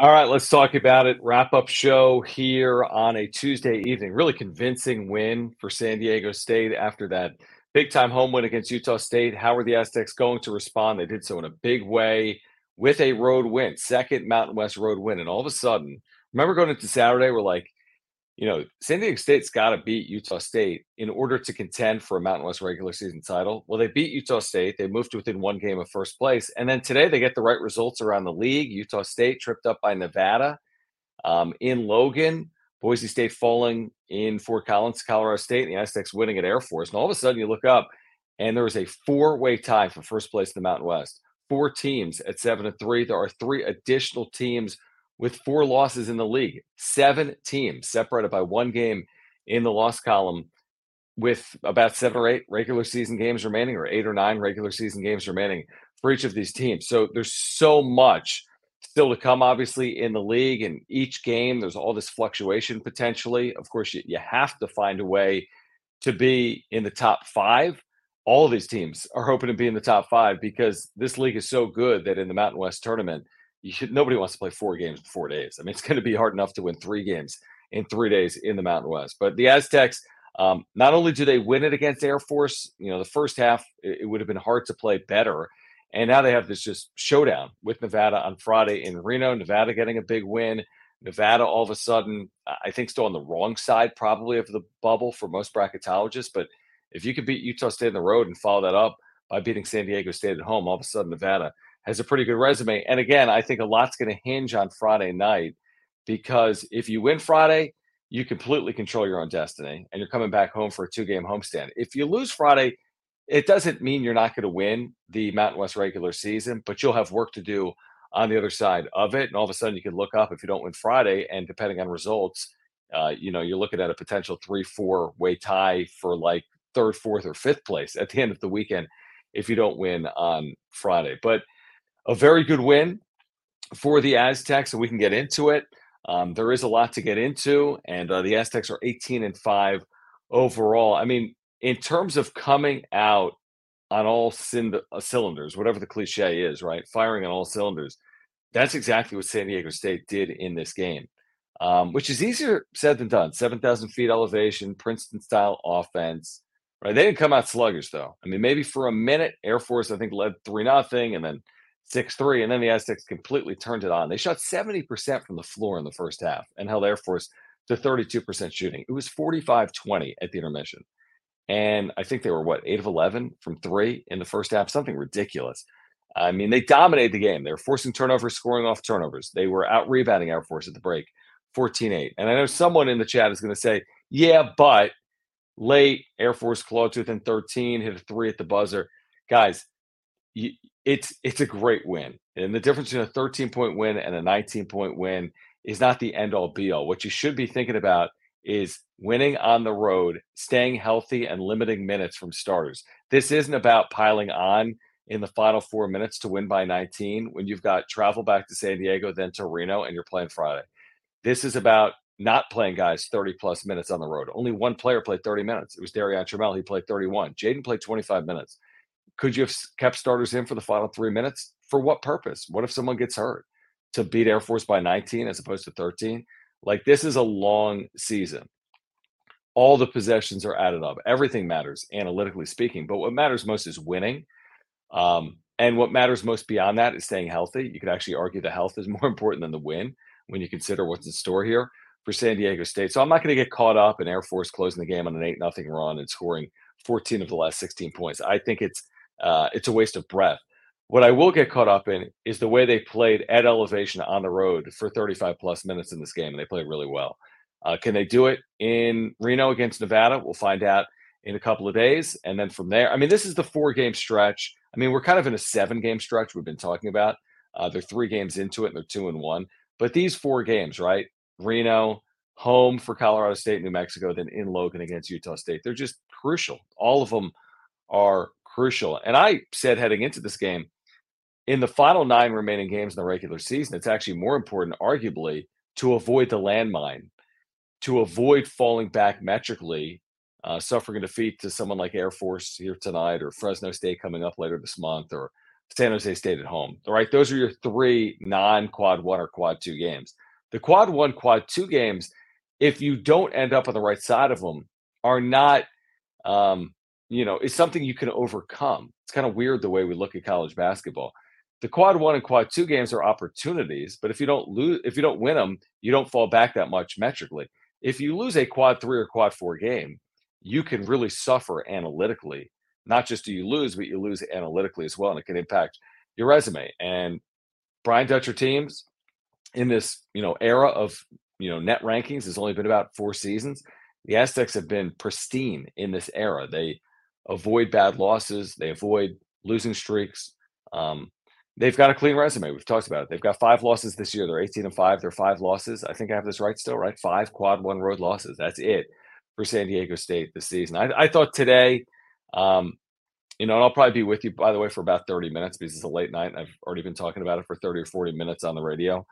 All right, let's talk about it. Wrap up show here on a Tuesday evening. Really convincing win for San Diego State after that big time home win against Utah State. How are the Aztecs going to respond? They did so in a big way with a road win, second Mountain West road win. And all of a sudden, remember going into Saturday, we're like, you know, San Diego State's got to beat Utah State in order to contend for a Mountain West regular season title. Well, they beat Utah State. They moved to within one game of first place. And then today they get the right results around the league. Utah State tripped up by Nevada um, in Logan. Boise State falling in Fort Collins, Colorado State, and the Aztecs winning at Air Force. And all of a sudden you look up and there is a four way tie for first place in the Mountain West. Four teams at seven and three. There are three additional teams with four losses in the league, seven teams separated by one game in the loss column with about seven or eight regular season games remaining, or eight or nine regular season games remaining for each of these teams. So there's so much still to come, obviously, in the league. And each game, there's all this fluctuation potentially. Of course, you, you have to find a way to be in the top five. All these teams are hoping to be in the top five because this league is so good that in the Mountain West tournament, should, nobody wants to play four games in four days. I mean, it's going to be hard enough to win three games in three days in the Mountain West. But the Aztecs, um, not only do they win it against Air Force, you know, the first half it, it would have been hard to play better, and now they have this just showdown with Nevada on Friday in Reno. Nevada getting a big win. Nevada all of a sudden, I think, still on the wrong side probably of the bubble for most bracketologists. But if you could beat Utah State on the road and follow that up by beating San Diego State at home, all of a sudden Nevada has a pretty good resume. And again, I think a lot's going to hinge on Friday night because if you win Friday, you completely control your own destiny and you're coming back home for a two game homestand. If you lose Friday, it doesn't mean you're not going to win the Mountain West regular season, but you'll have work to do on the other side of it. And all of a sudden, you can look up if you don't win Friday, and depending on results, uh, you know, you're looking at a potential three, four way tie for like third, fourth, or fifth place at the end of the weekend if you don't win on Friday. But a very good win for the Aztecs, and we can get into it. Um, there is a lot to get into, and uh, the Aztecs are 18 and five overall. I mean, in terms of coming out on all uh, cylinders, whatever the cliche is, right? Firing on all cylinders. That's exactly what San Diego State did in this game, um, which is easier said than done. 7,000 feet elevation, Princeton style offense, right? They didn't come out sluggish, though. I mean, maybe for a minute, Air Force, I think, led 3 nothing, and then six three, and then the Aztecs completely turned it on. They shot seventy percent from the floor in the first half and held Air Force to thirty two percent shooting. It was 45-20 at the intermission, and I think they were what eight of eleven from three in the first half, something ridiculous. I mean, they dominated the game. They were forcing turnovers, scoring off turnovers. They were out rebounding Air Force at the break, 14-8. And I know someone in the chat is going to say, "Yeah, but." Late Air Force clawed to within 13, hit a three at the buzzer. Guys, you, it's it's a great win. And the difference between a 13 point win and a 19 point win is not the end all be all. What you should be thinking about is winning on the road, staying healthy, and limiting minutes from starters. This isn't about piling on, in the final four minutes to win by 19 when you've got travel back to San Diego, then to Reno, and you're playing Friday. This is about not playing guys 30 plus minutes on the road. Only one player played 30 minutes. It was Darrion Trammell. He played 31. Jaedon played 25 minutes. Could you have kept starters in for the final three minutes? For what purpose? What if someone gets hurt? To beat Air Force by 19 as opposed to 13? Like this is a long season. All the possessions are added up. Everything matters, analytically speaking. But what matters most is winning. Um, and what matters most beyond that is staying healthy. You could actually argue the health is more important than the win when you consider what's in store here for San Diego State. So I'm not going to get caught up in Air Force closing the game on an eight nothing run and scoring 14 of the last 16 points. I think it's uh, it's a waste of breath. What I will get caught up in is the way they played at elevation on the road for 35 plus minutes in this game, and they played really well. Uh, can they do it in Reno against Nevada? We'll find out in a couple of days. And then from there, I mean, this is the four game stretch. I mean, we're kind of in a seven game stretch we've been talking about. Uh, they're three games into it and they're two and one. But these four games, right? Reno, home for Colorado State, New Mexico, then in Logan against Utah State. They're just crucial. All of them are crucial. And I said heading into this game, in the final nine remaining games in the regular season, it's actually more important, arguably, to avoid the landmine, to avoid falling back metrically, uh, suffering a defeat to someone like Air Force here tonight, or Fresno State coming up later this month, or San Jose State at home. All right, those are your three non quad one or quad two games. The quad one, quad two games, if you don't end up on the right side of them, are not, um, you know, is something you can overcome. It's kind of weird the way we look at college basketball. The quad one and quad two games are opportunities, but if you don't lose, if you don't win them, you don't fall back that much metrically. If you lose a quad three or quad four game, you can really suffer analytically. Not just do you lose, but you lose analytically as well, and it can impact your resume. And Brian Dutcher teams in this, you know, era of you know net rankings has only been about four seasons. The Aztecs have been pristine in this era. They avoid bad losses. They avoid losing streaks. Um, they've got a clean resume. We've talked about it. They've got five losses this year. They're 18 and five. They're five losses. I think I have this right still, right? Five quad one road losses. That's it for San Diego State this season. I, I thought today, um, you know, and I'll probably be with you, by the way, for about 30 minutes because it's a late night. I've already been talking about it for 30 or 40 minutes on the radio.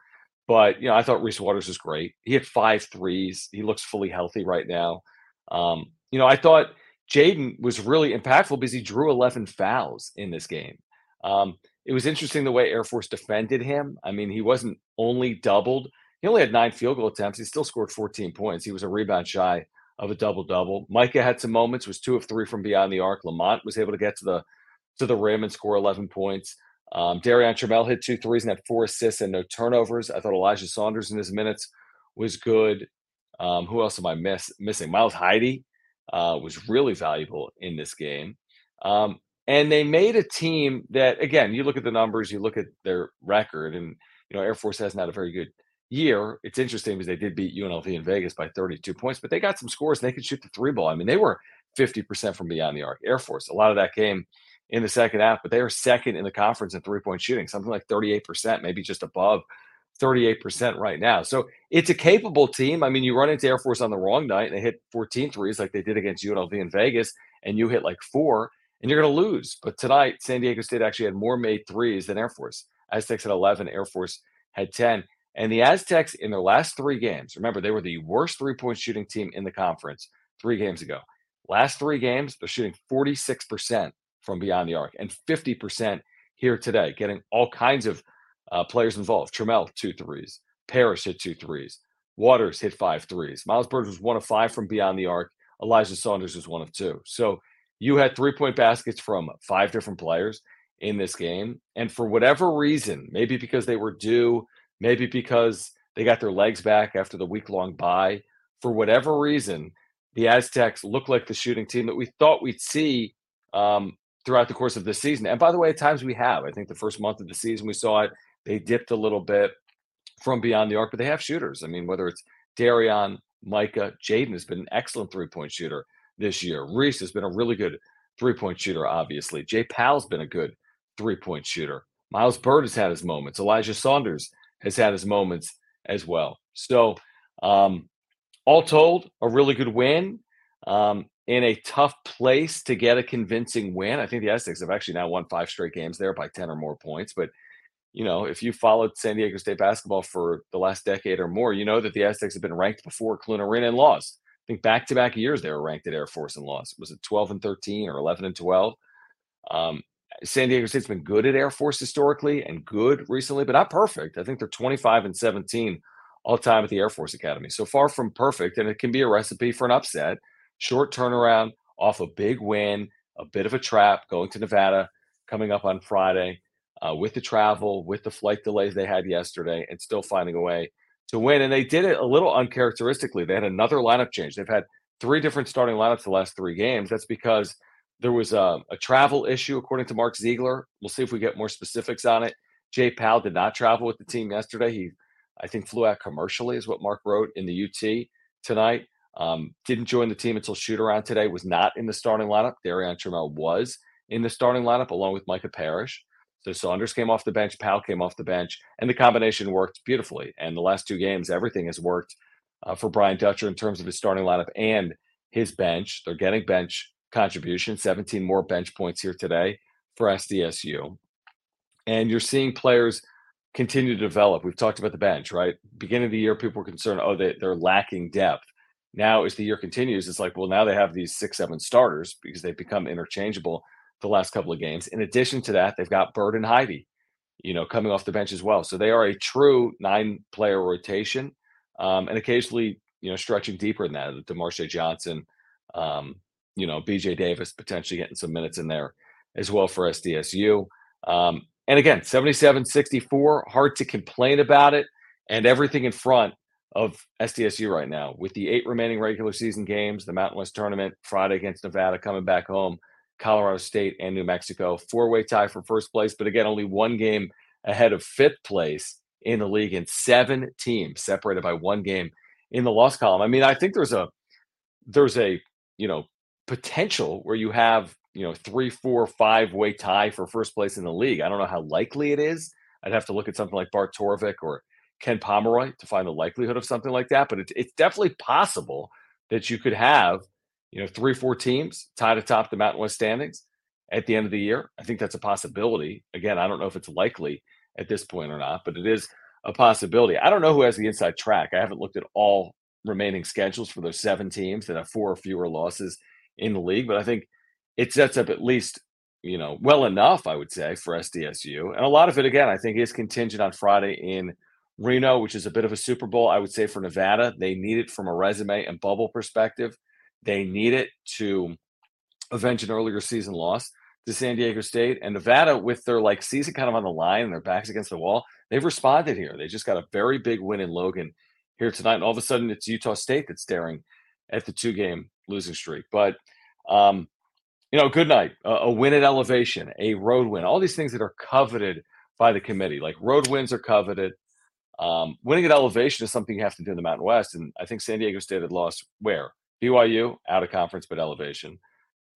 But, you know, I thought Reese Waters was great. He had five threes. He looks fully healthy right now. Um, you know, I thought Jaedon was really impactful because he drew 11 fouls in this game. Um, it was interesting the way Air Force defended him. I mean, he wasn't only doubled, he only had nine field goal attempts. He still scored 14 points. He was a rebound shy of a double double. Micah had some moments, was two of three from beyond the arc. Lamont was able to get to the to the rim and score 11 points. Um, Darrion Trammell hit two threes and had four assists and no turnovers. I thought Elijah Saunders in his minutes was good. Um, who else am I miss, missing? Miles Heide uh, was really valuable in this game. Um, and they made a team that, again, you look at the numbers, you look at their record, and you know Air Force hasn't had a very good year. It's interesting because they did beat UNLV in Vegas by 32 points, but they got some scores. And they could shoot the three ball. I mean, they were 50% from beyond the arc. Air Force, a lot of that came in the second half, but they are second in the conference in three point shooting, something like 38%, maybe just above 38% right now. So it's a capable team. I mean, you run into Air Force on the wrong night and they hit 14 threes like they did against UNLV in Vegas, and you hit like four, and you're going to lose. But tonight, San Diego State actually had more made threes than Air Force. Aztecs had 11, Air Force had 10. And the Aztecs, in their last three games, remember, they were the worst three point shooting team in the conference three games ago. Last three games, they're shooting 46% from beyond the arc and 50% here today, getting all kinds of uh, players involved. Trammell, two threes. Parrish hit two threes. Waters hit five threes. Miles Bridges was one of five from beyond the arc. Elijah Saunders was one of two. So you had three point baskets from five different players in this game. And for whatever reason, maybe because they were due, maybe because they got their legs back after the week long bye, for whatever reason, the Aztecs looked like the shooting team that we thought we'd see um, throughout the course of the season. And by the way, at times we have. I think the first month of the season we saw it. They dipped a little bit from beyond the arc, but they have shooters. I mean, whether it's Darrion, Micah, Jaedon has been an excellent three point shooter this year. Reese has been a really good three point shooter, obviously. Jay Pal's been a good three point shooter. Miles Byrd has had his moments. Elijah Saunders has had his moments as well. So, um, all told, a really good win. Um, in a tough place to get a convincing win. I think the Aztecs have actually now won five straight games there by 10 or more points. But, you know, if you followed San Diego State basketball for the last decade or more, you know that the Aztecs have been ranked before Clune Arena and lost. I think back to back years they were ranked at Air Force and lost. Was it 12 and 13 or 11 and 12? Um, San Diego State's been good at Air Force historically and good recently, but not perfect. I think they're 25 and 17 all time at the Air Force Academy. So far from perfect, and it can be a recipe for an upset. Short turnaround off a big win, a bit of a trap going to Nevada coming up on Friday uh, with the travel, with the flight delays they had yesterday, and still finding a way to win. And they did it a little uncharacteristically. They had another lineup change. They've had three different starting lineups the last three games. That's because there was a, a, travel issue, according to Mark Ziegler. We'll see if we get more specifics on it. Jay Pal did not travel with the team yesterday. He, I think, flew out commercially, is what Mark wrote in the UT tonight. Um, didn't join the team until shoot around today. Was not in the starting lineup. Darrion Trammell was in the starting lineup along with Micah Parrish. So Saunders came off the bench, Pal came off the bench, and the combination worked beautifully. And the last two games, everything has worked uh, for Brian Dutcher in terms of his starting lineup and his bench. They're getting bench contribution, 17 more bench points here today for SDSU. And you're seeing players continue to develop. We've talked about the bench, right? Beginning of the year, people were concerned, oh, they, they're lacking depth. Now, as the year continues, it's like, well, now they have these six, seven starters because they've become interchangeable the last couple of games. In addition to that, they've got Byrd and Heide, you know, coming off the bench as well. So they are a true nine player rotation um, and occasionally, you know, stretching deeper than that. Demarshay Johnson, um, you know, BJ Davis potentially getting some minutes in there as well for SDSU. Um, and again, 77 64, hard to complain about it. And everything in front of SDSU right now with the eight remaining regular season games, the Mountain West tournament, Friday against Nevada, coming back home, Colorado State and New Mexico, four way tie for first place. But again, only one game ahead of fifth place in the league and seven teams separated by one game in the loss column. I mean, I think there's a, there's a, you know, potential where you have you know three, four, five way tie for first place in the league. I don't know how likely it is. I'd have to look at something like Bart Torvik or Ken Pomeroy to find the likelihood of something like that. But it's it's definitely possible that you could have you know three, four teams tied atop the Mountain West standings at the end of the year. I think that's a possibility. Again, I don't know if it's likely at this point or not, but it is a possibility. I don't know who has the inside track. I haven't looked at all remaining schedules for those seven teams that have four or fewer losses in the league, but I think it sets up at least you know well enough, I would say, for SDSU. And a lot of it, again, I think is contingent on Friday in Reno, which is a bit of a Super Bowl. I would say for Nevada, they need it from a resume and bubble perspective. They need it to avenge an earlier season loss to San Diego State and Nevada with their like season kind of on the line and their backs against the wall. They've responded here. They just got a very big win in Logan here tonight, and all of a sudden it's Utah State that's staring at the two game losing streak. But um, you know, good night, a, a win at elevation, a road win, all these things that are coveted by the committee. Like road wins are coveted. Um, winning at elevation is something you have to do in the Mountain West, and I think San Diego State had lost where BYU out of conference but elevation,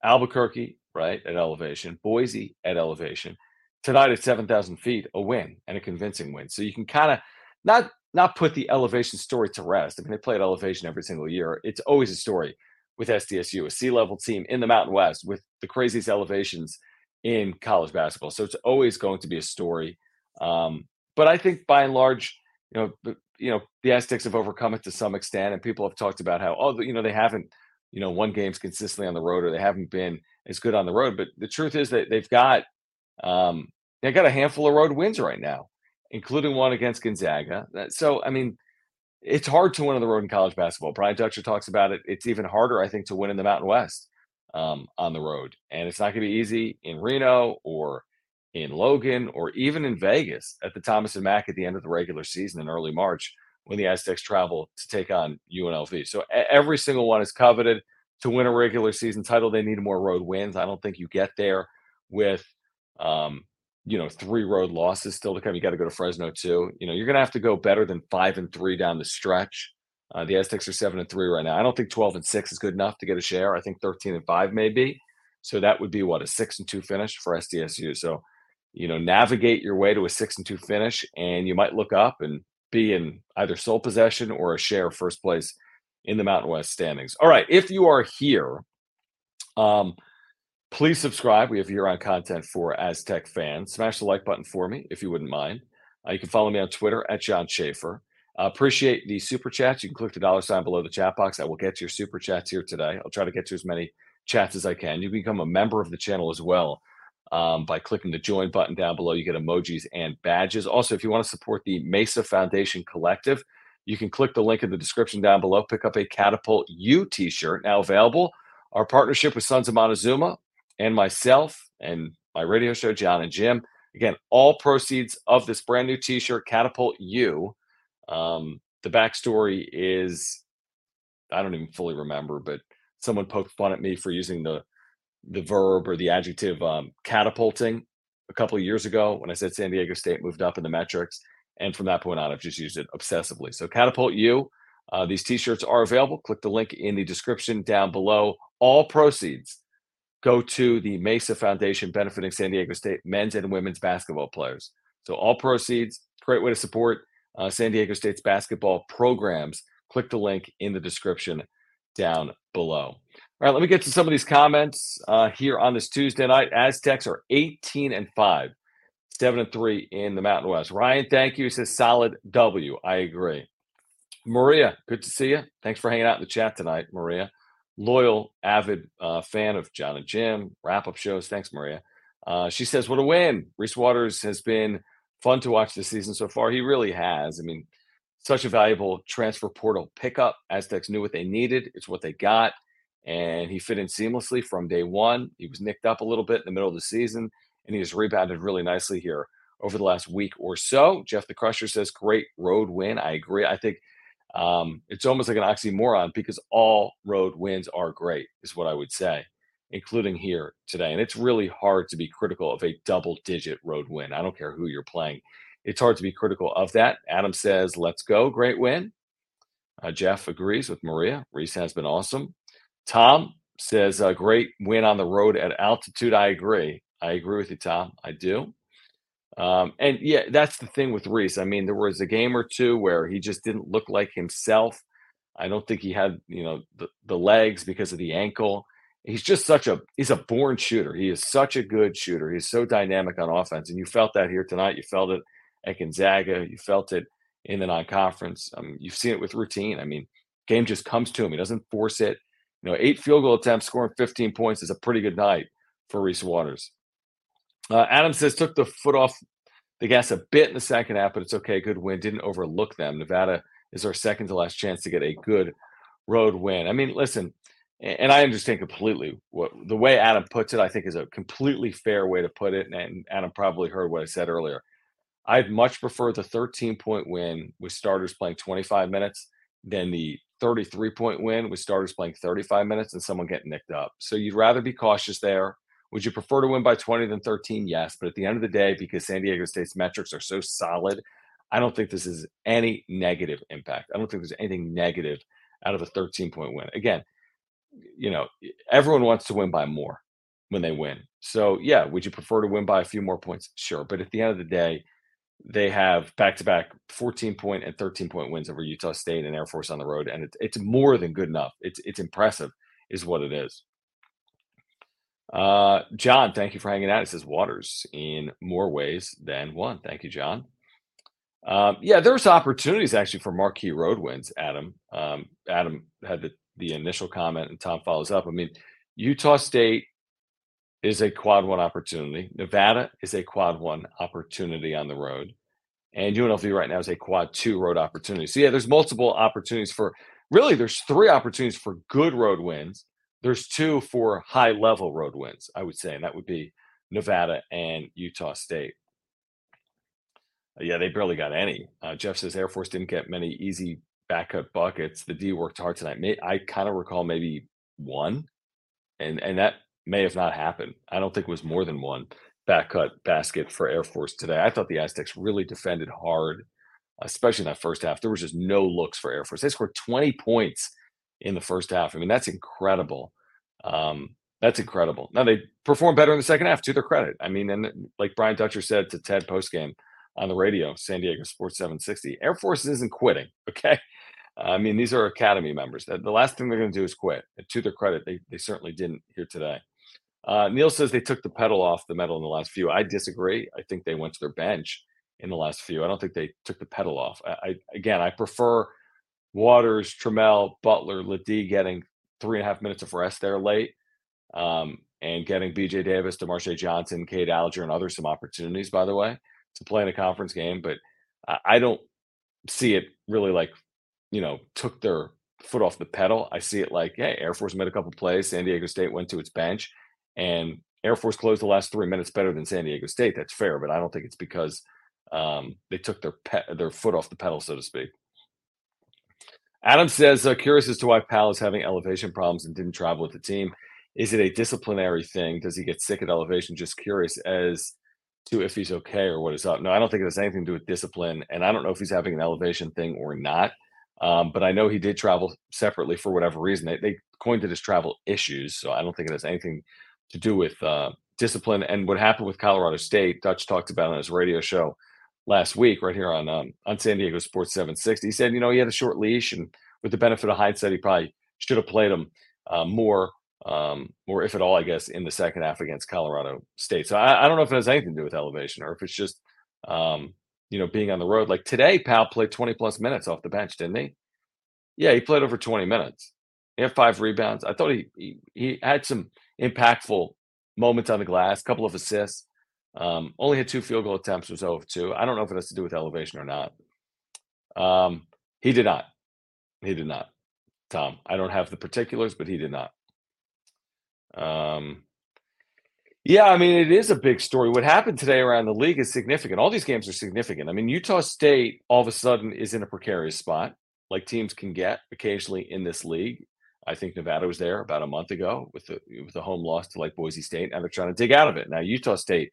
Albuquerque right at elevation, Boise at elevation. Tonight at seven thousand feet, a win and a convincing win. So you can kind of not not put the elevation story to rest. I mean, they play at elevation every single year. It's always a story with SDSU, a sea level team in the Mountain West with the craziest elevations in college basketball. So it's always going to be a story. Um, but I think by and large, you know, you know, the Aztecs have overcome it to some extent, and people have talked about how, oh, you know, they haven't, you know, won games consistently on the road, or they haven't been as good on the road. But the truth is that they've got, um, they've got a handful of road wins right now including one against Gonzaga. So, I mean, it's hard to win on the road in college basketball. Brian Dutcher talks about it. It's even harder, I think, to win in the Mountain West um, on the road. And it's not going to be easy in Reno or in Logan or even in Vegas at the Thomas and Mack at the end of the regular season in early March when the Aztecs travel to take on UNLV. So every single one is coveted to win a regular season title. They need more road wins. I don't think you get there with um, you know, three road losses still to come. You got to go to Fresno too. You know, you're going to have to go better than five and three down the stretch. Uh, the Aztecs are seven and three right now. I don't think 12 and six is good enough to get a share. I think 13 and five may be. So that would be what a six and two finish for SDSU. So, you know, navigate your way to a six and two finish, and you might look up and be in either sole possession or a share first place in the Mountain West standings. All right. If you are here Um, please subscribe. We have year on content for Aztec fans. Smash the like button for me if you wouldn't mind. Uh, you can follow me on Twitter at John Schaefer. Uh, appreciate the super chats. You can click the dollar sign below the chat box. I will get to your super chats here today. I'll try to get to as many chats as I can. You can become a member of the channel as well um, by clicking the join button down below. You get emojis and badges. Also, if you want to support the Mesa Foundation Collective, you can click the link in the description down below. Pick up a Catapult U t shirt now available. Our partnership with Sons of Montezuma and myself and my radio show, John and Jim. Again, all proceeds of this brand new t shirt, Catapult U. Um, the backstory is I don't even fully remember, but someone poked fun at me for using the the verb or the adjective um, catapulting a couple of years ago when I said San Diego State moved up in the metrics. And from that point on, I've just used it obsessively. So Catapult U, uh, these t-shirts are available. Click the link in the description down below. All proceeds go to the Mesa Foundation benefiting San Diego State men's and women's basketball players. So all proceeds, great way to support uh, San Diego State's basketball programs. Click the link in the description down below. All right, let me get to some of these comments uh, here on this Tuesday night. Aztecs are 18 and 5, 7 and 3 in the Mountain West. Ryan, thank you. He says solid W. I agree. Maria, good to see you. Thanks for hanging out in the chat tonight, Maria. Loyal, avid uh, fan of John and Jim, wrap up shows. Thanks, Maria. Uh, she says, What a win. Reese Waters has been fun to watch this season so far. He really has. I mean, such a valuable transfer portal pickup. Aztecs knew what they needed, it's what they got. And he fit in seamlessly from day one. He was nicked up a little bit in the middle of the season, and he has rebounded really nicely here over the last week or so. Jeff the Crusher says, great road win. I agree. I think um, it's almost like an oxymoron because all road wins are great, is what I would say, including here today. And it's really hard to be critical of a double digit road win. I don't care who you're playing it's hard to be critical of that. Adam says, let's go. Great win. Uh, Jeff agrees with Maria. Reese has been awesome. Tom says, a great win on the road at altitude. I agree. I agree with you, Tom. I do. Um, and yeah, that's the thing with Reese. I mean, there was a game or two where he just didn't look like himself. I don't think he had, you know, the, the legs because of the ankle. He's just such a he's a born shooter. He is such a good shooter. He's so dynamic on offense. And you felt that here tonight. You felt it at Gonzaga. You felt it in the non-conference. Um, you've seen it with routine. I mean, game just comes to him. He doesn't force it. You know, eight field goal attempts, scoring 15 points is a pretty good night for Reese Waters. Uh, Adam says took the foot off the gas a bit in the second half, but it's okay. Good win. Didn't overlook them. Nevada is our second to last chance to get a good road win. I mean, listen, and I understand completely what the way Adam puts it. I think is a completely fair way to put it. And Adam probably heard what I said earlier. I'd much prefer the 13 point win with starters playing 25 minutes than the 33 point win with starters playing 35 minutes and someone getting nicked up. So you'd rather be cautious there. Would you prefer to win by 20 than 13? Yes. But at the end of the day, because San Diego State's metrics are so solid, I don't think this is any negative impact. I don't think there's anything negative out of a 13 point win. Again, you know, everyone wants to win by more when they win. So, yeah, would you prefer to win by a few more points? Sure. But at the end of the day, they have back to back 14 point and 13 point wins over Utah State and Air Force on the road. And it, it's more than good enough. It's, it's impressive, is what it is. Uh, John, thank you for hanging out. It says Waters in more ways than one. Thank you, John. Um, yeah, there's opportunities actually for marquee road wins, Adam. Um, Adam had the, the initial comment and Tom follows up. I mean, Utah State is a quad one opportunity. Nevada is a quad one opportunity on the road. And UNLV right now is a quad two road opportunity. So, yeah, there's multiple opportunities for really, there's three opportunities for good road wins. There's two for high level road wins, I would say, and that would be Nevada and Utah State. Uh, yeah, they barely got any. Uh, Jeff says Air Force didn't get many easy backcut buckets. The D worked hard tonight. May, I kind of recall maybe one, and and that may have not happened. I don't think it was more than one back cut basket for Air Force today. I thought the Aztecs really defended hard, especially in that first half. There was just no looks for Air Force. They scored 20 points in the first half. I mean, that's incredible. Um, that's incredible. Now they performed better in the second half to their credit. I mean, and like Brian Dutcher said to Ted postgame on the radio, San Diego Sports 760, Air Force isn't quitting. Okay. I mean, these are academy members. The last thing they're going to do is quit. And to their credit, they, they certainly didn't here today. Uh, Neil says they took the pedal off the metal in the last few. I disagree. I think they went to their bench in the last few. I don't think they took the pedal off. I, I again, I prefer Waters, Trammell, Butler, LeDee getting three and a half minutes of rest there late, um, and getting BJ Davis, Demarshay Johnson, Cade Alger, and others some opportunities. By the way, to play in a conference game, but I, I don't see it really like you know took their foot off the pedal. I see it like, hey, Air Force made a couple plays. San Diego State went to its bench, and Air Force closed the last three minutes better than San Diego State. That's fair, but I don't think it's because um, they took their pe- their foot off the pedal, so to speak. Adam says, uh, curious as to why Pal is having elevation problems and didn't travel with the team. Is it a disciplinary thing? Does he get sick at elevation? Just curious as to if he's okay or what is up. No, I don't think it has anything to do with discipline, and I don't know if he's having an elevation thing or not. Um, but I know he did travel separately for whatever reason. They, they coined it as travel issues, so I don't think it has anything to do with uh, discipline. And what happened with Colorado State, Dutch talked about on his radio show last week, right here on um, on San Diego Sports 760. He said, you know, he had a short leash, and with the benefit of hindsight, he probably should have played him uh, more, um, if at all, I guess, in the second half against Colorado State. So I, I, don't know if it has anything to do with elevation or if it's just, um, you know, being on the road. Like today, Pal played 20 plus minutes off the bench, didn't he? Yeah, he played over 20 minutes. He had five rebounds. I thought he he, he had some impactful moments on the glass, couple of assists. Um, only had two field goal attempts, was 0 of 2. I don't know if it has to do with elevation or not. Um, he did not. He did not. Tom. I don't have the particulars, but he did not. Um, yeah, I mean, it is a big story. What happened today around the league is significant. All these games are significant. I mean, Utah State all of a sudden is in a precarious spot, like teams can get occasionally in this league. I think Nevada was there about a month ago with the with a home loss to like Boise State, and they're trying to dig out of it. Now Utah State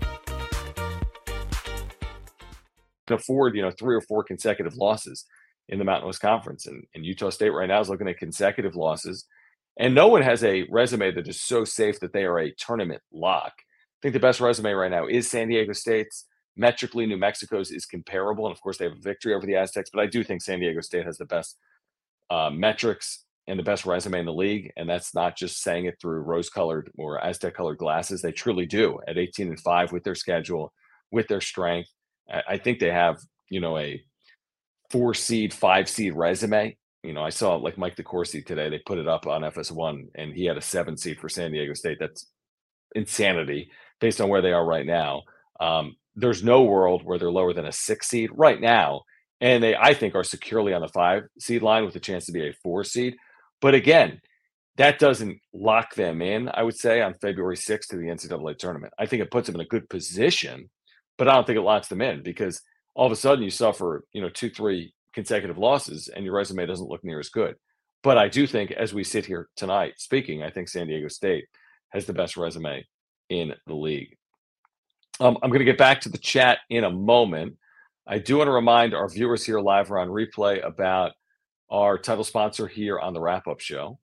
Afford, you know, three or four consecutive losses in the Mountain West Conference. And, and Utah State right now is looking at consecutive losses. And no one has a resume that is so safe that they are a tournament lock. I think the best resume right now is San Diego State's. Metrically, New Mexico's is comparable. And of course, they have a victory over the Aztecs. But I do think San Diego State has the best uh, metrics and the best resume in the league. And that's not just saying it through rose colored or Aztec colored glasses. They truly do at 18 and 5 with their schedule, with their strength. I think they have, you know, a four seed, five seed resume. You know, I saw like Mike DeCourcy today. They put it up on FS1, and he had a seven seed for San Diego State. That's insanity based on where they are right now. Um, there's no world where they're lower than a six seed right now, and they I think are securely on the five seed line with a chance to be a four seed. But again, that doesn't lock them in. I would say on February 6th to the NCAA tournament. I think it puts them in a good position but I don't think it locks them in because all of a sudden you suffer, you know, two, three consecutive losses and your resume doesn't look near as good. But I do think as we sit here tonight speaking, I think San Diego State has the best resume in the league. Um, I'm going to get back to the chat in a moment. I do want to remind our viewers here live or on replay about our title sponsor here on the wrap up show,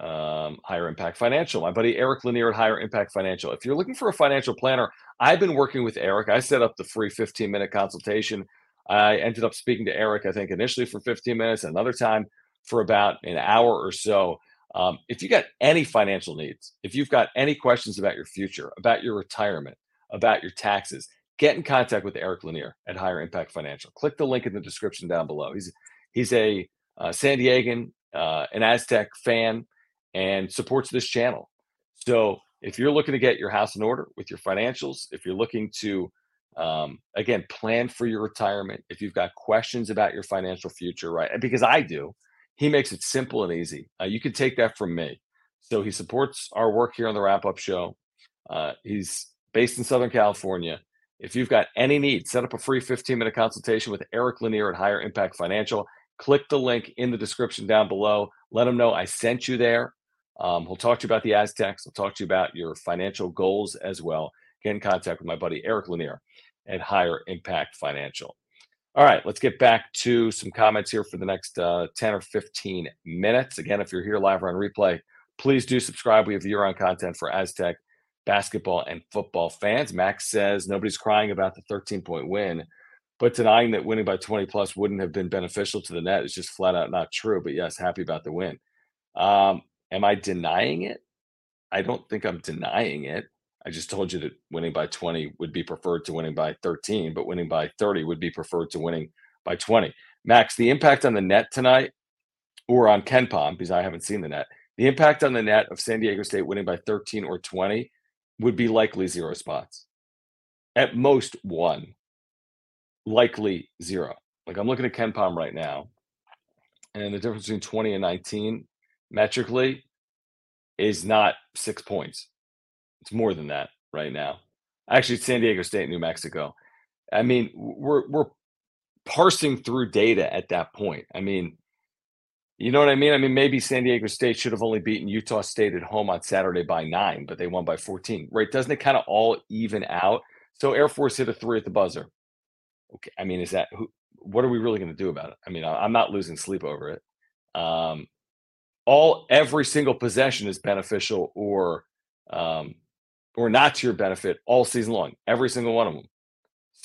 um, Higher Impact Financial. My buddy Eric Lanier at Higher Impact Financial. If you're looking for a financial planner, I've been working with Eric. I set up the free 15 minute consultation. I ended up speaking to Eric, I think initially for 15 minutes, another time for about an hour or so. Um, if you've got any financial needs, if you've got any questions about your future, about your retirement, about your taxes, get in contact with Eric Lanier at Higher Impact Financial. Click the link in the description down below. He's he's a uh, San Diegan, uh, an Aztec fan, and supports this channel. So if you're looking to get your house in order with your financials, if you're looking to um, again plan for your retirement, if you've got questions about your financial future, right? Because I do, he makes it simple and easy. Uh, you can take that from me. So he supports our work here on the Wrap Up Show. Uh, he's based in Southern California. If you've got any needs, set up a free 15 minute consultation with Eric Lanier at Higher Impact Financial. Click the link in the description down below. Let him know I sent you there. Um, he'll talk to you about the Aztecs. He'll talk to you about your financial goals as well. Get in contact with my buddy Eric Lanier at Higher Impact Financial. All right, let's get back to some comments here for the next uh, 10 or 15 minutes. Again, if you're here live or on replay, please do subscribe. We have year round content for Aztec basketball and football fans. Max says nobody's crying about the 13 point win, but denying that winning by 20 plus wouldn't have been beneficial to the net is just flat out not true. But yes, happy about the win. Um, am I denying it? I don't think I'm denying it. I just told you that winning by 20 would be preferred to winning by 13, but winning by 30 would be preferred to winning by 20. Max, the impact on the net tonight or on KenPom, because I haven't seen the net, the impact on the net of San Diego State winning by 13 or 20 would be likely zero spots. At most one, likely zero. Like I'm looking at KenPom right now, and the difference between 20 and 19 metrically is not six points. It's more than that right now. Actually, San Diego State, New Mexico. I mean, we're we're parsing through data at that point. I mean, you know what I mean? I mean, maybe San Diego State should have only beaten Utah State at home on Saturday by nine, but they won by 14, right? Doesn't it kind of all even out? So Air Force hit a three at the buzzer. Okay. I mean, is that who, what are we really going to do about it? I mean, I'm not losing sleep over it. Um, all every single possession is beneficial or um, or not to your benefit all season long, every single one of them.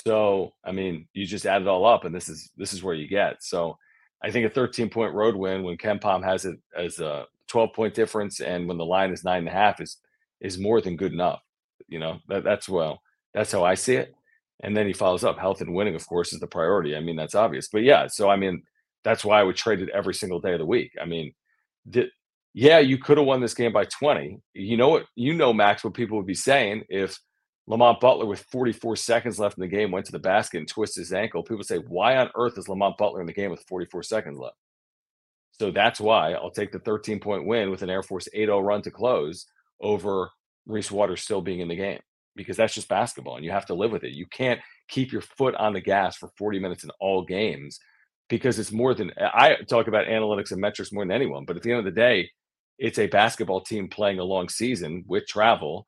So, I mean, you just add it all up, and this is this is where you get. So, I think a 13 point road win when KenPom has it as a 12 point difference and when the line is nine and a half is is more than good enough. You know, that, that's well, that's how I see it. And then he follows up health and winning, of course, is the priority. I mean, that's obvious. But yeah, so I mean, that's why I would trade it every single day of the week. I mean, the, yeah, you could have won this game by 20. You know what, you know, Max, what people would be saying if Lamont Butler, with 44 seconds left in the game, went to the basket and twisted his ankle. People say, why on earth is Lamont Butler in the game with 44 seconds left? So that's why I'll take the 13 point win with an Air Force 8 0 run to close over Reese Waters still being in the game because that's just basketball and you have to live with it. You can't keep your foot on the gas for 40 minutes in all games because it's more than I talk about analytics and metrics more than anyone. But at the end of the day, it's a basketball team playing a long season with travel.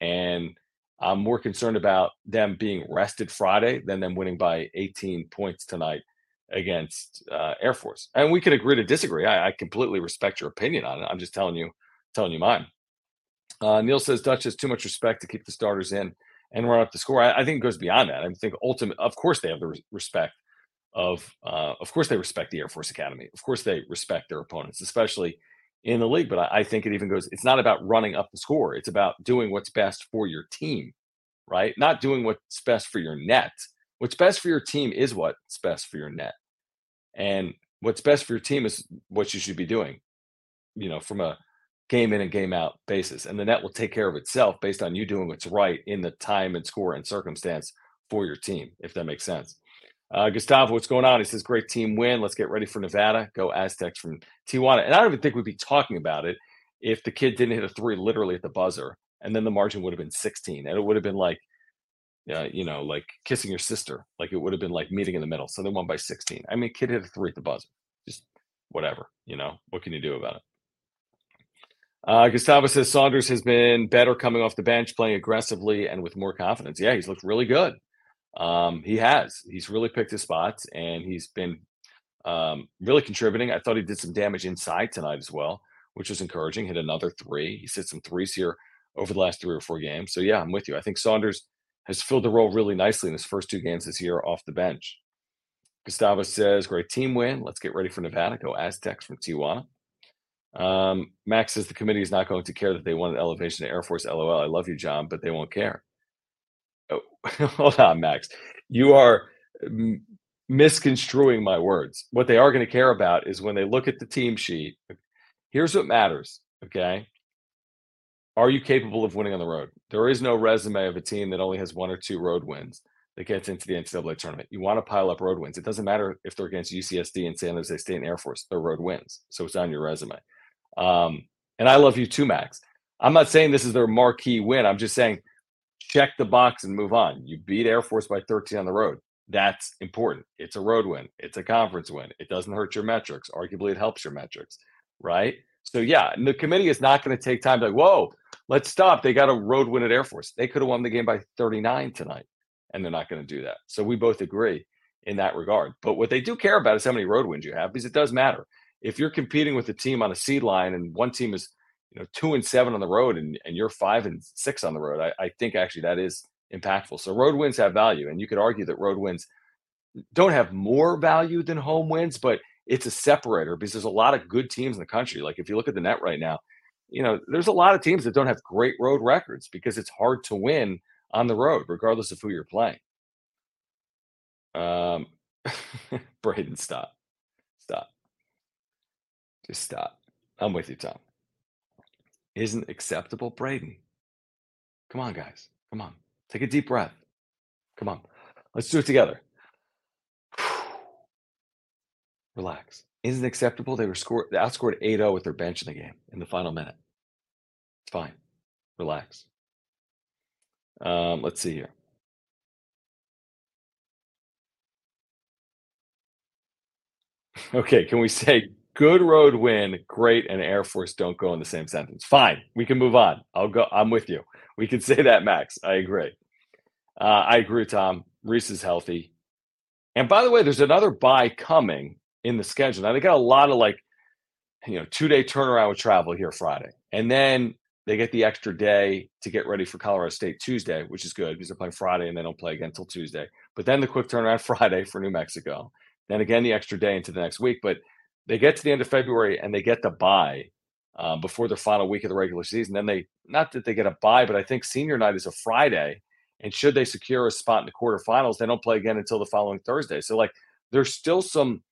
And I'm more concerned about them being rested Friday than them winning by 18 points tonight against uh, Air Force. And we can agree to disagree. I, I, completely respect your opinion on it. I'm just telling you, telling you mine. Uh, Neil says Dutch has too much respect to keep the starters in and run up the score. I, I think it goes beyond that. I think ultimate, of course, they have the respect of, uh, of course, they respect the Air Force Academy. Of course, they respect their opponents, especially in the league. But I, I think it even goes, it's not about running up the score. It's about doing what's best for your team, right? Not doing what's best for your net. What's best for your team is what's best for your net. And what's best for your team is what you should be doing, you know, from a game in and game out basis. And the net will take care of itself based on you doing what's right in the time and score and circumstance for your team, if that makes sense. Uh, Gustavo, what's going on? He says, great team win. Let's get ready for Nevada. Go Aztecs from Tijuana. And I don't even think we'd be talking about it if the kid didn't hit a three literally at the buzzer. And then the margin would have been 16. And it would have been like, uh, you know, like kissing your sister. Like it would have been like meeting in the middle. So they won by 16. I mean, kid hit a three at the buzzer. Just whatever, you know, what can you do about it? Uh, Gustavo says Saunders has been better coming off the bench, playing aggressively and with more confidence. Yeah, he's looked really good. Um, he has. He's really picked his spots, and he's been Um, really contributing. I thought he did some damage inside tonight as well, which was encouraging. Hit another three. He's hit some threes here over the last three or four games. So yeah, I'm with you. I think Saunders has filled the role really nicely in his first two games this year off the bench. Gustavo says, great team win. Let's get ready for Nevada. Go Aztecs from Tijuana. Um, Max says the committee is not going to care that they wanted elevation to Air Force. LOL. I love you, John, but they won't care. Oh, hold on, Max. You are m- misconstruing my words. What they are going to care about is when they look at the team sheet. Here's what matters. Okay. Are you capable of winning on the road? There is no resume of a team that only has one or two road wins that gets into the NCAA tournament. You want to pile up road wins. It doesn't matter if they're against UCSD and San Jose State and Air Force, they're road wins. So it's on your resume. Um, and I love you too, Max. I'm not saying this is their marquee win. I'm just saying check the box and move on. You beat Air Force by 13 on the road. That's important. It's a road win. It's a conference win. It doesn't hurt your metrics. Arguably, it helps your metrics, right? So yeah, the committee is not going to take time to like, whoa, let's stop. They got a road win at Air Force. They could have won the game by 39 tonight, and they're not going to do that. So we both agree in that regard. But what they do care about is how many road wins you have, because it does matter. If you're competing with a team on a seed line and one team is you know two and seven on the road and, and you're five and six on the road, I, I think actually that is impactful. So road wins have value, and you could argue that road wins don't have more value than home wins, but it's a separator because there's a lot of good teams in the country. Like if you look at the net right now, you know, there's a lot of teams that don't have great road records because it's hard to win on the road, regardless of who you're playing. Um, Braden, stop, stop, just stop. I'm with you, Tom. Isn't acceptable, Braden? Come on, guys. Come on. Take a deep breath. Come on. Let's do it together. Relax. Isn't acceptable? They were scored they outscored 8-0 with their bench in the game in the final minute. It's fine. Relax. Um, let's see here. Okay, can we say good road win, great, and Air Force don't go in the same sentence? Fine, we can move on. I'll go. I'm with you. We can say that, Max. I agree. Uh, I agree, Tom. Reese is healthy. And by the way, there's another bye coming in the schedule. Now they got a lot of like, you know, two day turnaround with travel here Friday, and then they get the extra day to get ready for Colorado State Tuesday, which is good because they're playing Friday and they don't play again until Tuesday. But then the quick turnaround Friday for New Mexico, then again the extra day into the next week. But they get to the end of February and they get the bye um, before the final week of the regular season. Then they not that they get a bye, but I think senior night is a Friday. And should they secure a spot in the quarterfinals, they don't play again until the following Thursday. So like there's still some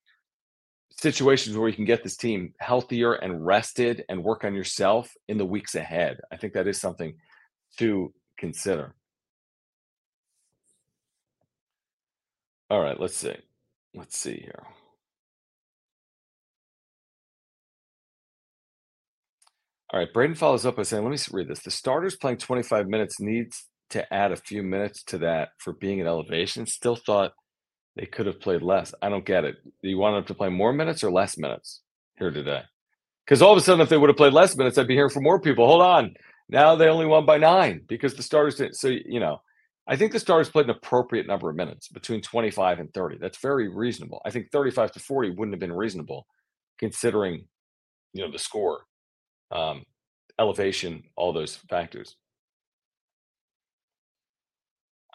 situations where you can get this team healthier and rested and work on yourself in the weeks ahead. I think that is something to consider. All right, let's see. Let's see here. All right, Braden follows up by saying, let me read this. The starters playing 25 minutes needs to add a few minutes to that for being at elevation. Still thought they could have played less. I don't get it. Do you want them to play more minutes or less minutes here today? Because all of a sudden, if they would have played less minutes, I'd be hearing from more people. Hold on. Now they only won by nine because the starters didn't. So, you know, I think the starters played an appropriate number of minutes between 25 and 30. That's very reasonable. I think 35 to 40 wouldn't have been reasonable considering, you know, the score, um, elevation, all those factors.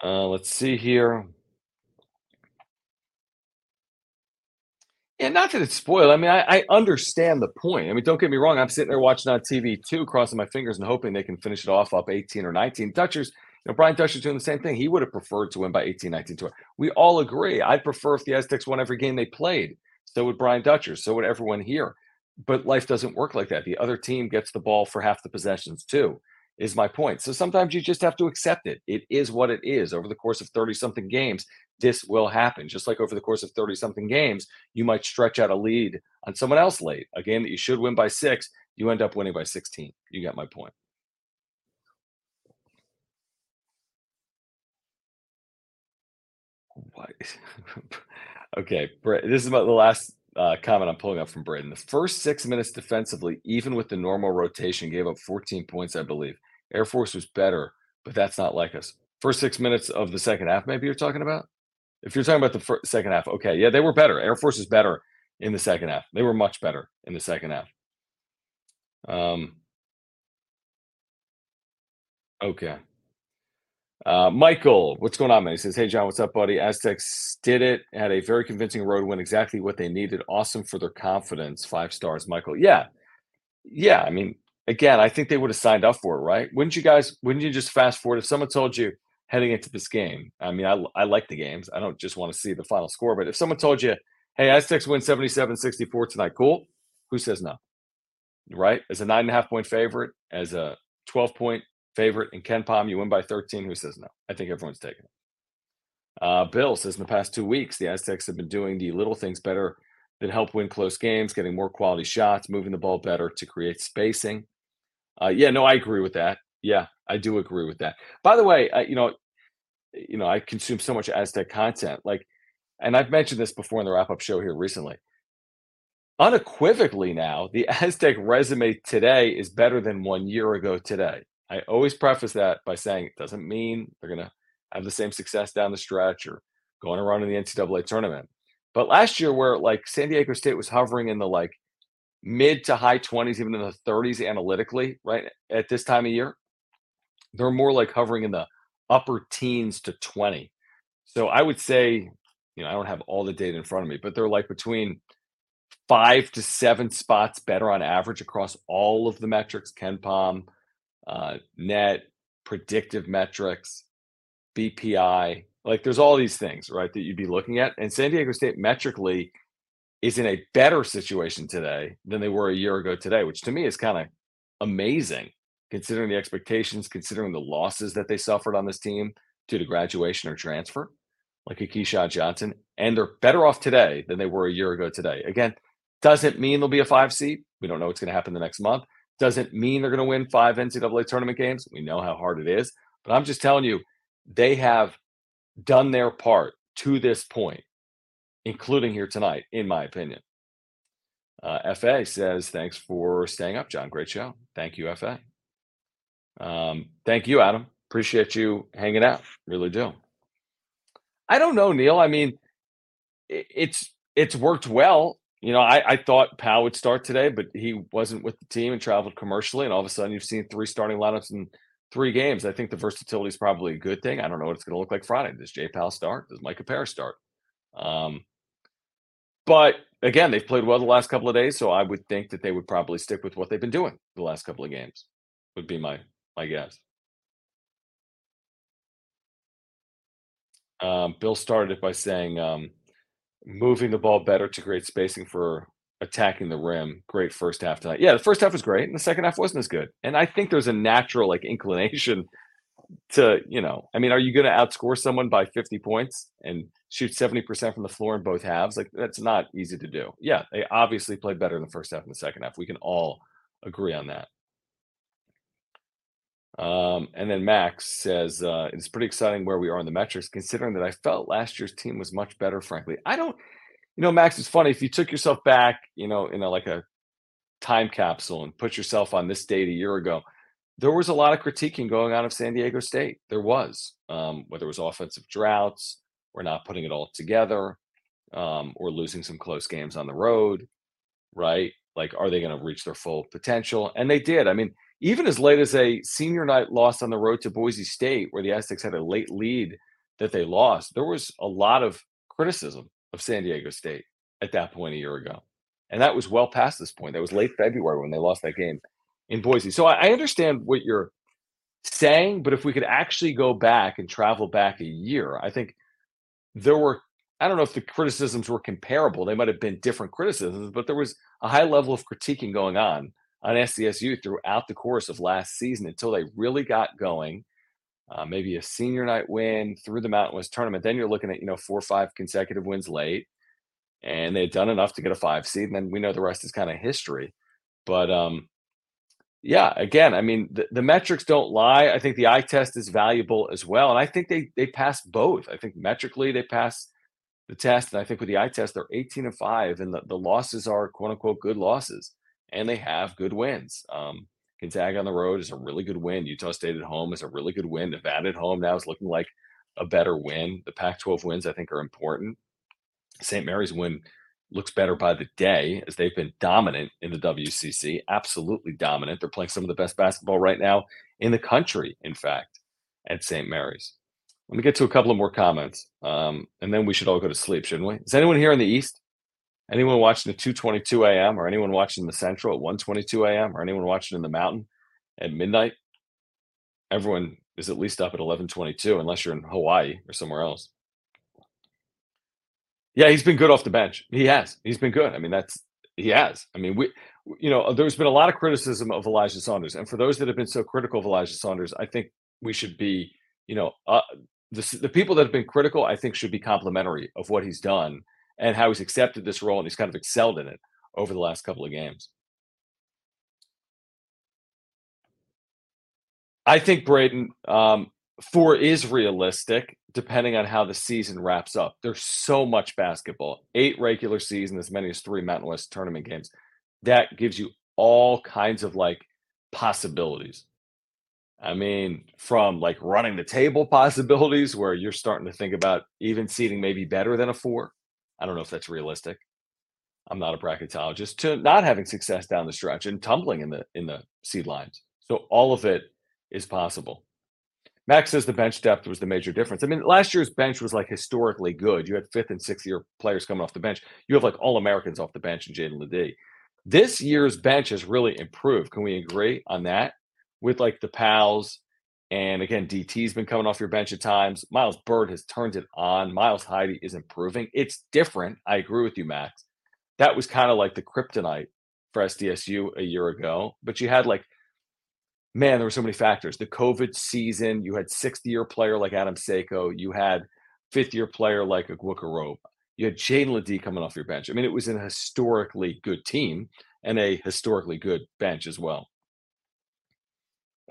Uh, let's see here. Yeah, not that it's spoiled. I mean, I, I, understand the point. I mean, don't get me wrong. I'm sitting there watching on TV too, crossing my fingers and hoping they can finish it off up 18 or 19. Dutchers, you know, Brian Dutcher's doing the same thing. He would have preferred to win by 18, 19, 20. We all agree. I'd prefer if the Aztecs won every game they played. So would Brian Dutcher. So would everyone here. But life doesn't work like that. The other team gets the ball for half the possessions too is my point. So sometimes you just have to accept it. It is what it is. Over the course of 30 something games, this will happen. Just like over the course of 30 something games, you might stretch out a lead on someone else late. A game that you should win by six, you end up winning by 16. You get my point. What? okay, this is about the last uh, comment I'm pulling up from Braden. The first six minutes defensively, even with the normal rotation, gave up 14 points, I believe. Air Force was better, but that's not like us. First six minutes of the second half, maybe you're talking about? If you're talking about the first, second half, okay. Yeah, they were better. Air Force is better in the second half. They were much better in the second half. Um, okay. Uh, Michael, what's going on, man? He says, Hey, John, what's up, buddy? Aztecs did it, had a very convincing road win, exactly what they needed. Awesome for their confidence. Five stars, Michael. Yeah. Yeah. I mean, again, I think they would have signed up for it, right? Wouldn't you guys, wouldn't you just fast forward if someone told you heading into this game? I mean, I, I like the games. I don't just want to see the final score, but if someone told you, Hey, Aztecs win 77 64 tonight, cool. Who says no? Right? As a nine and a half point favorite, as a 12 point favorite in KenPom. you win by 13. Who says no? I think everyone's taking it. Uh, Bill says in the past two weeks, the Aztecs have been doing the little things better that help win close games, getting more quality shots, moving the ball better to create spacing. Uh, yeah, no, I agree with that. Yeah, I do agree with that. By the way, I, you know, you know, I consume so much Aztec content, like, and I've mentioned this before in the wrap up show here recently. Unequivocally, now the Aztec resume today is better than one year ago today. I always preface that by saying it doesn't mean they're going to have the same success down the stretch or going around in the NCAA tournament. But last year, where like San Diego State was hovering in the like mid to high 20s, even in the 30s analytically, right at this time of year, they're more like hovering in the upper teens to 20. So I would say, you know, I don't have all the data in front of me, but they're like between five to seven spots better on average across all of the metrics, KenPom, uh, net, predictive metrics, BPI. Like there's all these things, right, that you'd be looking at. And San Diego State metrically is in a better situation today than they were a year ago today, which to me is kind of amazing considering the expectations, considering the losses that they suffered on this team due to graduation or transfer, like a Keshad Johnson. And they're better off today than they were a year ago today. Again, doesn't mean they'll be a five seed. We don't know what's going to happen the next month. Doesn't mean they're going to win five NCAA tournament games. We know how hard it is. But I'm just telling you, they have done their part to this point, including here tonight, in my opinion. Uh, FA says, thanks for staying up, John. Great show. Thank you, FA. Um, thank you, Adam. Appreciate you hanging out. Really do. I don't know, Neil. I mean, it's it's worked well you know, I, I thought Pal would start today, but he wasn't with the team and traveled commercially. And all of a sudden, you've seen three starting lineups in three games. I think the versatility is probably a good thing. I don't know what it's going to look like Friday. Does Jay Pal start? Does Micah Parrish start? Um, but again, they've played well the last couple of days, so I would think that they would probably stick with what they've been doing the last couple of games. Would be my my guess. Um, Bill started it by saying. Um, moving the ball better to create spacing for attacking the rim. Great first half tonight. Yeah, the first half was great, and the second half wasn't as good. And I think there's a natural like inclination to, you know, I mean, are you going to outscore someone by 50 points and shoot 70% from the floor in both halves? Like that's not easy to do. Yeah, they obviously played better in the first half and the second half. We can all agree on that. Um, and then Max says uh, it's pretty exciting where we are in the metrics, considering that I felt last year's team was much better. Frankly, I don't. You know, Max, it's funny if you took yourself back, you know, in a, like a time capsule and put yourself on this date a year ago. There was a lot of critiquing going on of San Diego State. There was, um, whether it was offensive droughts, or not putting it all together, um, or losing some close games on the road, right? Like, are they going to reach their full potential? And they did. I mean, even as late as a senior night loss on the road to Boise State, where the Aztecs had a late lead that they lost, there was a lot of criticism of San Diego State at that point a year ago. And that was well past this point. That was late February when they lost that game in Boise. So I, I understand what you're saying, but if we could actually go back and travel back a year, I think there were I don't know if the criticisms were comparable. They might have been different criticisms, but there was a high level of critiquing going on on SDSU throughout the course of last season until they really got going. Uh, maybe a senior night win through the Mountain West tournament. Then you're looking at you know four or five consecutive wins late, and they had done enough to get a five seed. And then we know the rest is kind of history. But um, yeah, again, I mean the, the metrics don't lie. I think the eye test is valuable as well, and I think they they pass both. I think metrically they pass the test, and I think with the eye test they're 18 and five, and the, the losses are quote unquote good losses and they have good wins. Um, Gonzaga on the road is a really good win. Utah State at home is a really good win. Nevada at home now is looking like a better win. The Pac 12 wins, I think, are important. St. Mary's win looks better by the day as they've been dominant in the WCC, absolutely dominant. They're playing some of the best basketball right now in the country, in fact, at St. Mary's. Let me get to a couple of more comments, um, and then we should all go to sleep, shouldn't we? Is anyone here in the East? Anyone watching at 2:22 a.m. or anyone watching the Central at 1:22 a.m. or anyone watching in the Mountain at midnight? Everyone is at least up at 11:22, unless you're in Hawaii or somewhere else. Yeah, he's been good off the bench. He has. He's been good. I mean, that's he has. I mean, we, you know, there's been a lot of criticism of Elijah Saunders, and for those that have been so critical of Elijah Saunders, I think we should be, you know, uh, the the people that have been critical, I think, should be complimentary of what he's done and how he's accepted this role and he's kind of excelled in it over the last couple of games. I think Braden um, four is realistic depending on how the season wraps up. There's so much basketball, eight regular season, as many as three Mountain West tournament games. That gives you all kinds of like possibilities. I mean, from like running the table possibilities where you're starting to think about even seating maybe better than a four. I don't know if that's realistic. I'm not a bracketologist to not having success down the stretch and tumbling in the in the seed lines. So all of it is possible. Max says the bench depth was the major difference. I mean, last year's bench was like historically good. You had fifth and sixth year players coming off the bench. You have like all Americans off the bench and Jaedon LeDee. This year's bench has really improved. Can we agree on that? With like the pals, and again, DT's been coming off your bench at times. Miles Byrd has turned it on. Miles Heide is improving. It's different. I agree with you, Max. That was kind of like the kryptonite for SDSU a year ago. But you had like man, there were so many factors. The COVID season, you had sixth year player like Adam Seiko, you had fifth year player like Arop, you had Jaedon LeDee coming off your bench. I mean, it was an historically good team and a historically good bench as well.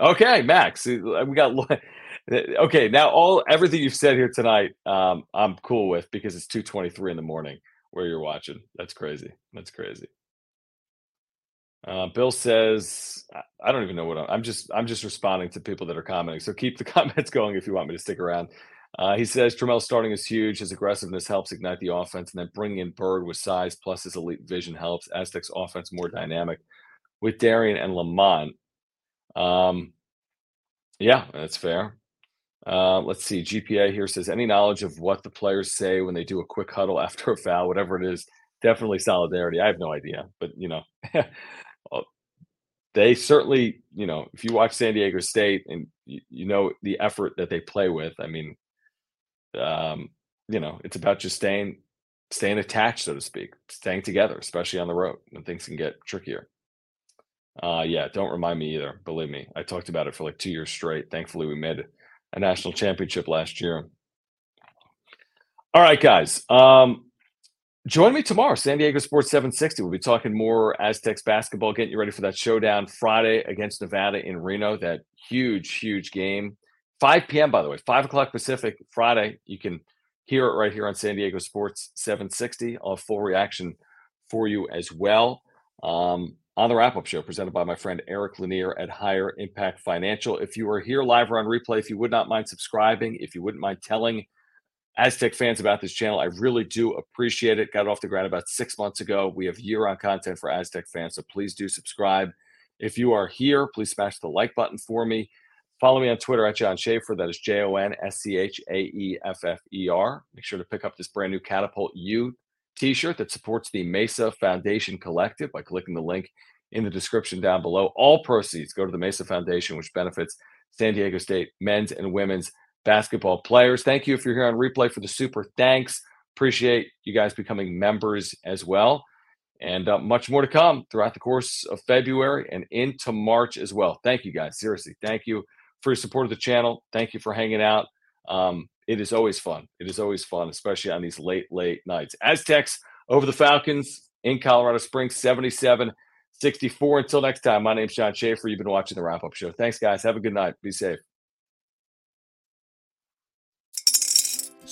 Okay, Max, we got okay. Now, all everything you've said here tonight, um, I'm cool with because it's 2:23 in the morning where you're watching. That's crazy. That's crazy. Uh, Bill says, I don't even know what I'm, I'm, just. I'm just responding to people that are commenting. So keep the comments going if you want me to stick around. Uh, he says Trammell starting is huge. His aggressiveness helps ignite the offense, and then bringing in Byrd with size plus his elite vision helps. Aztecs offense more dynamic with Darrion and Lamont. Um, yeah, that's fair. Uh, let's see. GPA here says any knowledge of what the players say when they do a quick huddle after a foul, whatever it is. Definitely solidarity. I have no idea, but you know, Uh, they certainly, you know, if you watch San Diego State and you, you know the effort that they play with, I mean, um, you know, it's about just staying staying attached, so to speak, staying together, especially on the road when things can get trickier. Uh, yeah, don't remind me either. Believe me, I talked about it for like two years straight. Thankfully, we made a national championship last year. All right, guys. Um, Join me tomorrow, San Diego Sports 760. We'll be talking more Aztecs basketball, getting you ready for that showdown Friday against Nevada in Reno. That huge, huge game. 5 p.m., by the way, 5 o'clock Pacific, Friday. You can hear it right here on San Diego Sports 760. I'll have full reaction for you as well. Um, on the wrap up show presented by my friend Eric Lanier at Higher Impact Financial. If you are here live or on replay, if you would not mind subscribing, if you wouldn't mind telling Aztec fans about this channel. I really do appreciate it. Got it off the ground about six months ago. We have year on content for Aztec fans, so please do subscribe. If you are here, please smash the like button for me. Follow me on Twitter at Jon Schaeffer. That is J O N S C H A E F F E R. Make sure to pick up this brand new Catapult U t shirt that supports the Mesa Foundation Collective by clicking the link in the description down below. All proceeds go to the Mesa Foundation, which benefits San Diego State men's and women's basketball players. Thank you if you're here on replay for the super thanks. Appreciate you guys becoming members as well. And uh, much more to come throughout the course of February and into March as well. Thank you guys. Seriously, thank you for your support of the channel. Thank you for hanging out. Um, it is always fun. It is always fun, especially on these late, late nights. Aztecs over the Falcons in Colorado Springs, 77 64. Until next time, my name's Jon Schaeffer. You've been watching the wrap up show. Thanks, guys. Have a good night. Be safe.